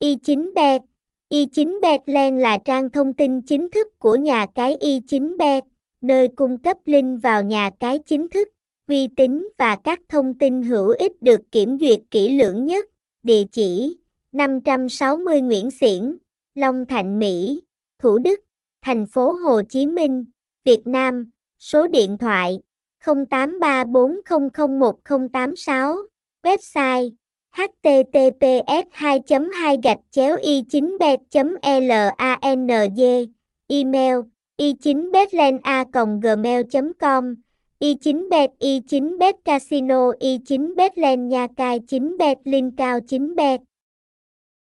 Y9bet Y9betland là trang thông tin chính thức của nhà cái Y9bet, nơi cung cấp link vào nhà cái chính thức, uy tín và các thông tin hữu ích được kiểm duyệt kỹ lưỡng nhất. Địa chỉ 560 Nguyễn Xiển, Long Thạnh Mỹ, Thủ Đức, thành phố Hồ Chí Minh, Việt Nam. Số điện thoại 0834001086, website https 2 2 gạch chéo y 9 bet lang email y 9 betlen a gmail com y 9 bet y 9 bet casino y 9 betlen nha cai 9 bet linh cao 9 bet